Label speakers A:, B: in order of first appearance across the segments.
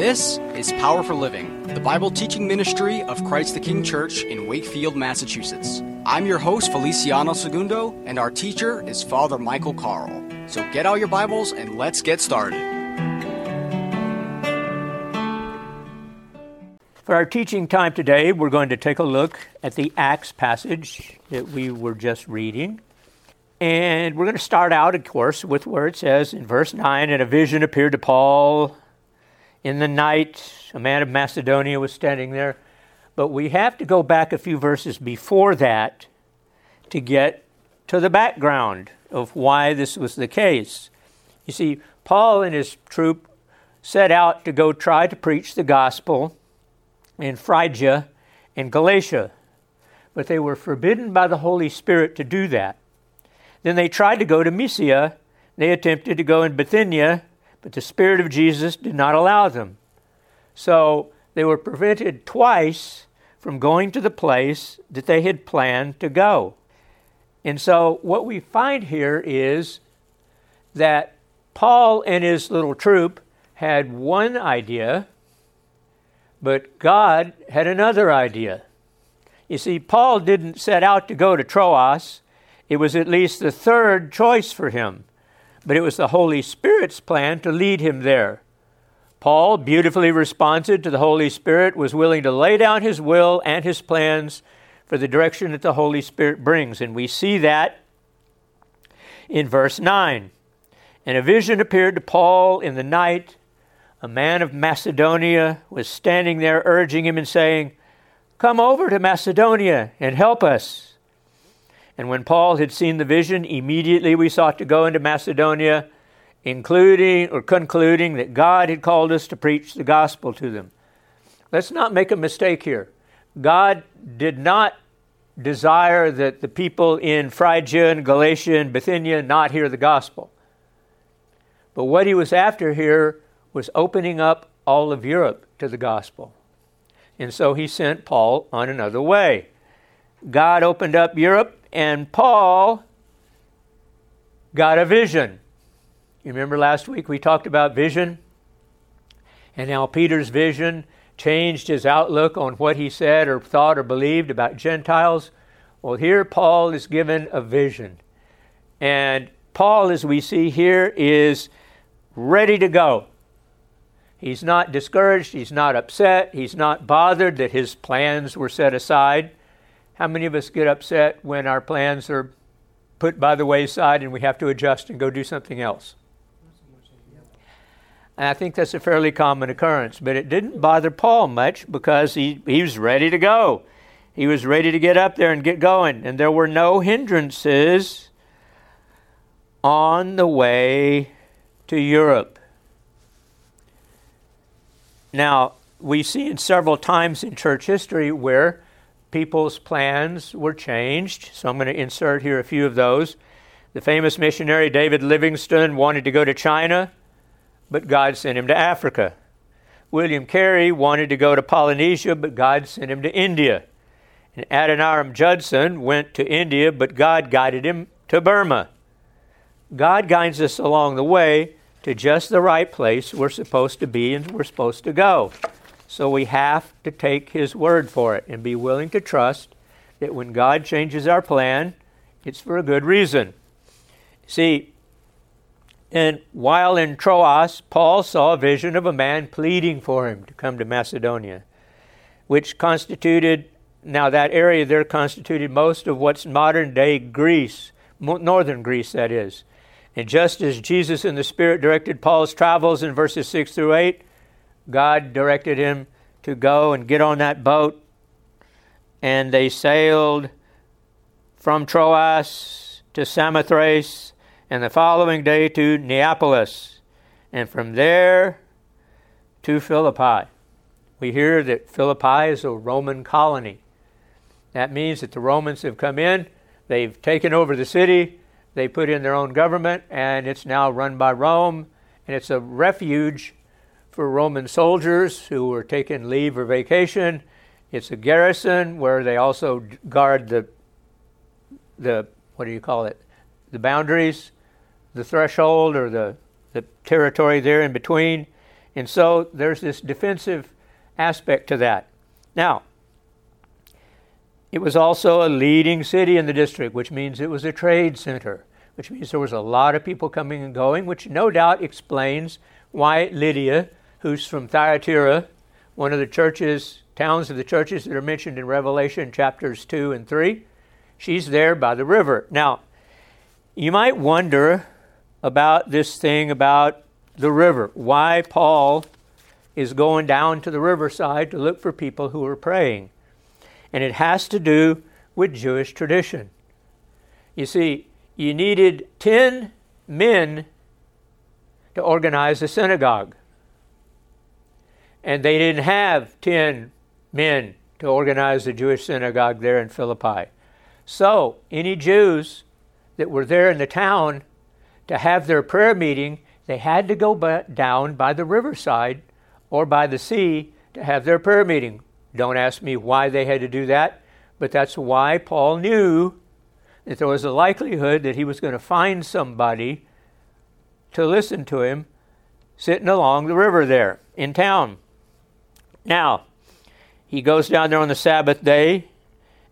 A: This is Power for Living, the Bible teaching ministry of Christ the King Church in Wakefield, Massachusetts. I'm your host, Feliciano Segundo, and our teacher is Father Michael Carl. So get out your Bibles and let's get started.
B: For our teaching time today, we're going to take a look at the Acts passage that we were just reading. And we're going to start out, of course, with where it says in verse 9 And a vision appeared to Paul in the night. A man of Macedonia was standing there. But we have to go back a few verses before that to get to the background of why this was the case. You see, Paul and his troop set out to go try to preach the gospel in Phrygia and Galatia, but they were forbidden by the Holy Spirit to do that. Then they tried to go to Mysia. They attempted to go in Bithynia, but the Spirit of Jesus did not allow them. So they were prevented twice from going to the place that they had planned to go. And so what we find here is that Paul and his little troop had one idea, but God had another idea. You see, Paul didn't set out to go to Troas. It was at least the third choice for him, but it was the Holy Spirit's plan to lead him there. Paul, beautifully responsive to the Holy Spirit, was willing to lay down his will and his plans for the direction that the Holy Spirit brings. And we see that in verse 9. And a vision appeared to Paul in the night. A man of Macedonia was standing there, urging him and saying, Come over to Macedonia and help us. And when Paul had seen the vision, immediately we sought to go into Macedonia, including or concluding that God had called us to preach the gospel to them. Let's not make a mistake here. God did not desire that the people in Phrygia and Galatia and Bithynia not hear the gospel. But what he was after here was opening up all of Europe to the gospel. And so he sent Paul on another way. God opened up Europe and Paul got a vision. You remember last week we talked about vision and how Peter's vision changed his outlook on what he said or thought or believed about Gentiles. Well, here Paul is given a vision. And Paul, as we see here, is ready to go. He's not discouraged, he's not upset, he's not bothered that his plans were set aside. How many of us get upset when our plans are put by the wayside and we have to adjust and go do something else? And I think that's a fairly common occurrence, but it didn't bother Paul much because he, he was ready to go. He was ready to get up there and get going, and there were no hindrances on the way to Europe. Now, we see in several times in church history where people's plans were changed. So I'm going to insert here a few of those. The famous missionary David Livingstone wanted to go to China, but God sent him to Africa. William Carey wanted to go to Polynesia, but God sent him to India. And Adoniram Judson went to India, but God guided him to Burma. God guides us along the way to just the right place we're supposed to be and we're supposed to go. So we have to take His word for it and be willing to trust that when God changes our plan, it's for a good reason. See, and while in Troas, Paul saw a vision of a man pleading for him to come to Macedonia, which constituted, now that area there constituted most of what's modern day Greece, northern Greece, that is. And just as Jesus in the Spirit directed Paul's travels in verses 6 through 8, God directed him to go and get on that boat, and they sailed from Troas to Samothrace, and the following day to Neapolis, and from there to Philippi. We hear that Philippi is a Roman colony. That means that the Romans have come in, they've taken over the city, they put in their own government, and it's now run by Rome, and it's a refuge for Roman soldiers who were taking leave or vacation. It's a garrison where they also guard the the what do you call it? The boundaries, the threshold or the the territory there in between. And so there's this defensive aspect to that. Now, it was also a leading city in the district, which means it was a trade center, which means there was a lot of people coming and going, which no doubt explains why Lydia, who's from Thyatira, one of the churches, towns of the churches that are mentioned in Revelation chapters 2 and 3, she's there by the river. Now, you might wonder about this thing about the river, why Paul is going down to the riverside to look for people who are praying. And it has to do with Jewish tradition. You see, you needed 10 men to organize a synagogue. And they didn't have 10 men to organize the Jewish synagogue there in Philippi. So, any Jews that were there in the town to have their prayer meeting, they had to go down by the riverside or by the sea to have their prayer meeting. Don't ask me why they had to do that, but that's why Paul knew that there was a likelihood that he was going to find somebody to listen to him sitting along the river there in town. Now, he goes down there on the Sabbath day,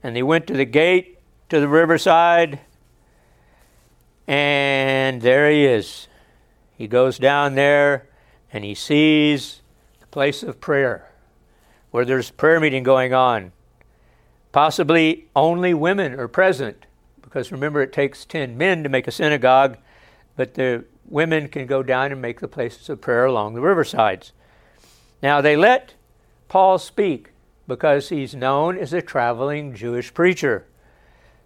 B: and they went to the gate to the riverside, and there he is. He goes down there and he sees the place of prayer where there's prayer meeting going on. Possibly only women are present because remember it takes 10 men to make a synagogue, but the women can go down and make the places of prayer along the riversides. Now they let Paul speak because he's known as a traveling Jewish preacher.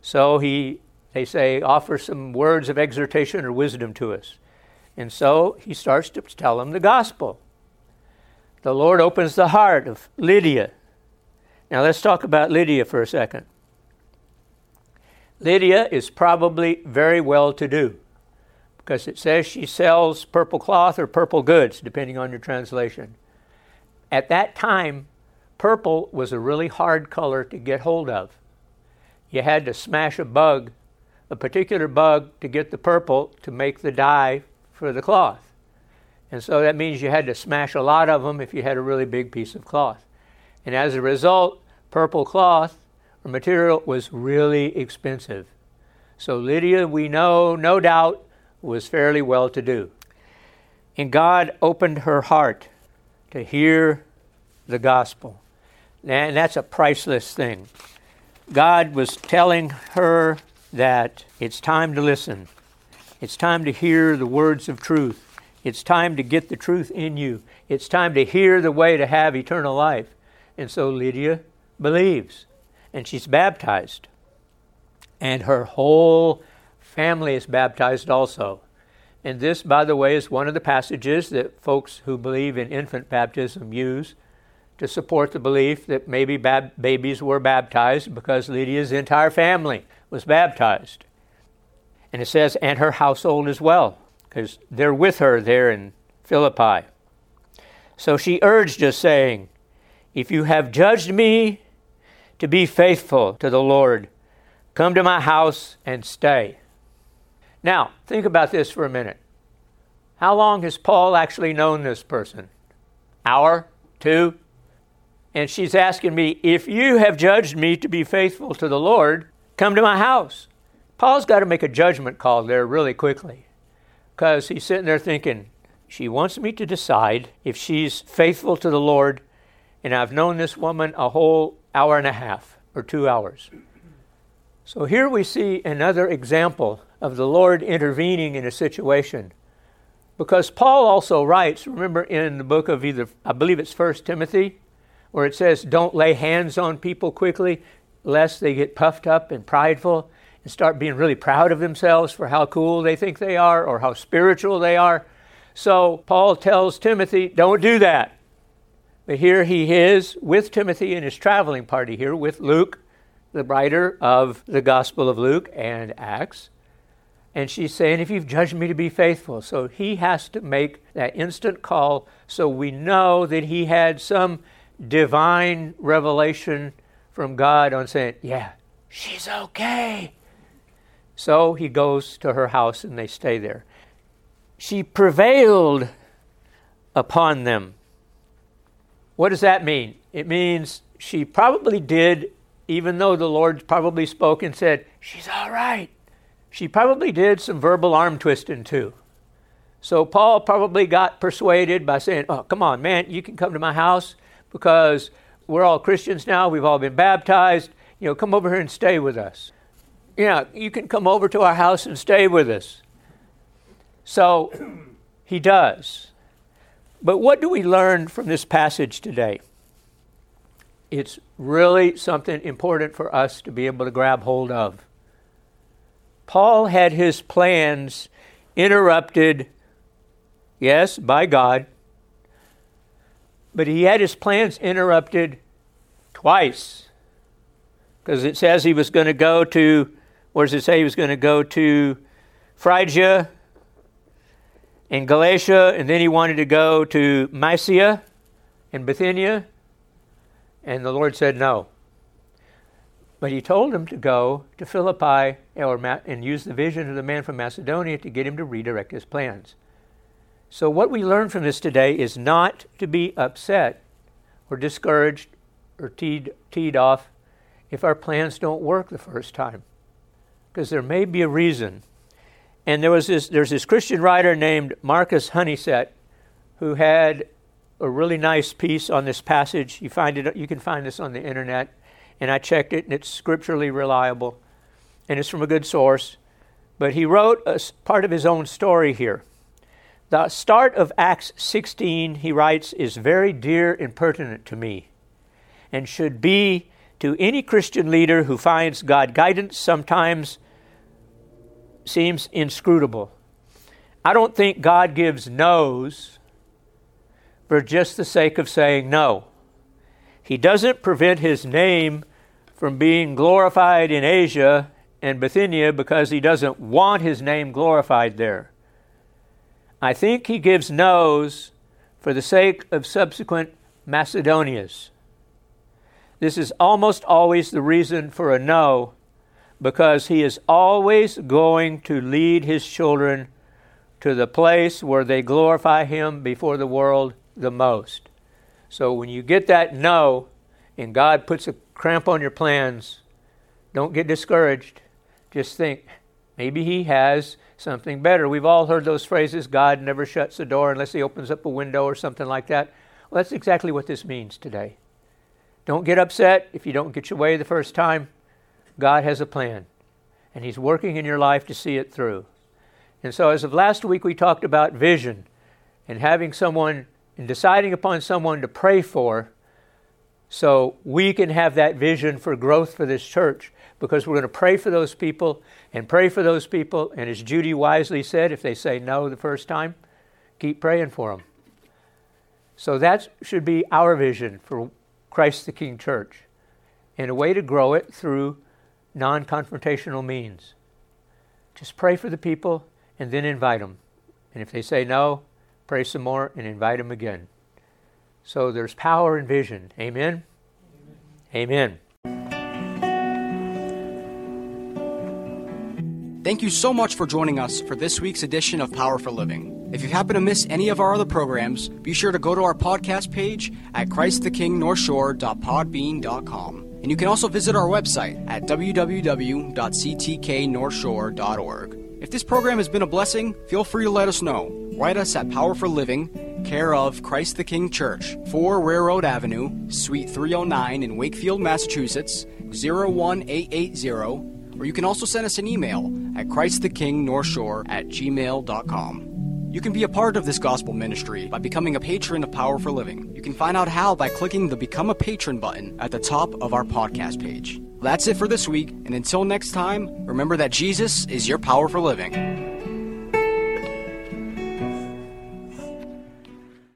B: So he they say offer some words of exhortation or wisdom to us. And so he starts to tell them the gospel the Lord opens the heart of Lydia. Now let's talk about Lydia for a second. Lydia is probably very well to do because it says she sells purple cloth or purple goods, depending on your translation. At that time, purple was a really hard color to get hold of. You had to smash a bug, a particular bug, to get the purple to make the dye for the cloth. And so that means you had to smash a lot of them if you had a really big piece of cloth. And as a result, purple cloth or material was really expensive. So Lydia, we know, no doubt, was fairly well to do. And God opened her heart to hear the gospel. And that's a priceless thing. God was telling her that it's time to listen. It's time to hear the words of truth. It's time to get the truth in you. It's time to hear the way to have eternal life. And so Lydia believes, and she's baptized. And her whole family is baptized also. And this, by the way, is one of the passages that folks who believe in infant baptism use to support the belief that maybe bab- babies were baptized because Lydia's entire family was baptized. And it says, and her household as well because they're with her there in Philippi. So she urged us, saying, If you have judged me to be faithful to the Lord, come to my house and stay. Now, think about this for a minute. How long has Paul actually known this person? Hour? Two? And she's asking me, If you have judged me to be faithful to the Lord, come to my house. Paul's got to make a judgment call there really quickly because he's sitting there thinking, she wants me to decide if she's faithful to the Lord, and I've known this woman a whole hour and a half or two hours. So here we see another example of the Lord intervening in a situation. Because Paul also writes, remember in the book of either, I believe it's First Timothy, where it says, Don't lay hands on people quickly, lest they get puffed up and prideful and start being really proud of themselves for how cool they think they are or how spiritual they are. So Paul tells Timothy, don't do that. But here he is with Timothy in his traveling party here with Luke, the writer of the Gospel of Luke and Acts. And she's saying, if you've judged me to be faithful. So he has to make that instant call so we know that he had some divine revelation from God on saying, yeah, she's okay. So he goes to her house and they stay there. She prevailed upon them. What does that mean? It means she probably did, even though the Lord probably spoke and said, She's all right. She probably did some verbal arm twisting too. So Paul probably got persuaded by saying, Oh, come on, man, you can come to my house because we're all Christians now. We've all been baptized. You know, come over here and stay with us. Yeah, you can come over to our house and stay with us. So he does. But what do we learn from this passage today? It's really something important for us to be able to grab hold of. Paul had his plans interrupted, yes, by God, but he had his plans interrupted twice. Because it says he was going to go to, where does it say he was going to go to Phrygia and Galatia, and then he wanted to go to Mysia and Bithynia, and the Lord said no. But he told him to go to Philippi and use the vision of the man from Macedonia to get him to redirect his plans. So, what we learn from this today is not to be upset or discouraged or teed, teed off if our plans don't work the first time, because there may be a reason. And there was this, there's this Christian writer named Marcus Honeysett who had a really nice piece on this passage. You find it, you can find this on the internet, and I checked it, and it's scripturally reliable, and it's from a good source. But he wrote a part of his own story here. The start of Acts 16, he writes, is very dear and pertinent to me and should be to any Christian leader who finds God guidance sometimes seems inscrutable. I don't think God gives no's for just the sake of saying no. He doesn't prevent his name from being glorified in Asia and Bithynia because he doesn't want his name glorified there. I think he gives no's for the sake of subsequent Macedonias. This is almost always the reason for a no, because he is always going to lead his children to the place where they glorify him before the world the most. So when you get that no, and God puts a cramp on your plans, don't get discouraged. Just think, maybe he has something better. We've all heard those phrases God never shuts the door unless He opens up a window or something like that. Well, that's exactly what this means today. Don't get upset if you don't get your way the first time. God has a plan, and He's working in your life to see it through. And so, as of last week, we talked about vision and having someone and deciding upon someone to pray for so we can have that vision for growth for this church because we're going to pray for those people and pray for those people. And as Judy wisely said, if they say no the first time, keep praying for them. So that should be our vision for Christ the King Church and a way to grow it through non confrontational means. Just pray for the people and then invite them. And if they say no, pray some more and invite them again. So there's power in vision. Amen. Amen.
A: Thank you so much for joining us for this week's edition of Power for Living. If you happen to miss any of our other programs, be sure to go to our podcast page at christthekingnorthshore.podbean.com. And you can also visit our website at www.ctknorthshore.org. If this program has been a blessing, feel free to let us know. Write us at Power for Living, care of Christ the King Church, 4 Railroad Avenue, Suite 309 in Wakefield, Massachusetts, 01880 or you can also send us an email at christthekingnorthshore at gmail.com. You can be a part of this gospel ministry by becoming a patron of Power for Living. You can find out how by clicking the Become a Patron button at the top of our podcast page. That's it for this week, and until next time, remember that Jesus is your power for living.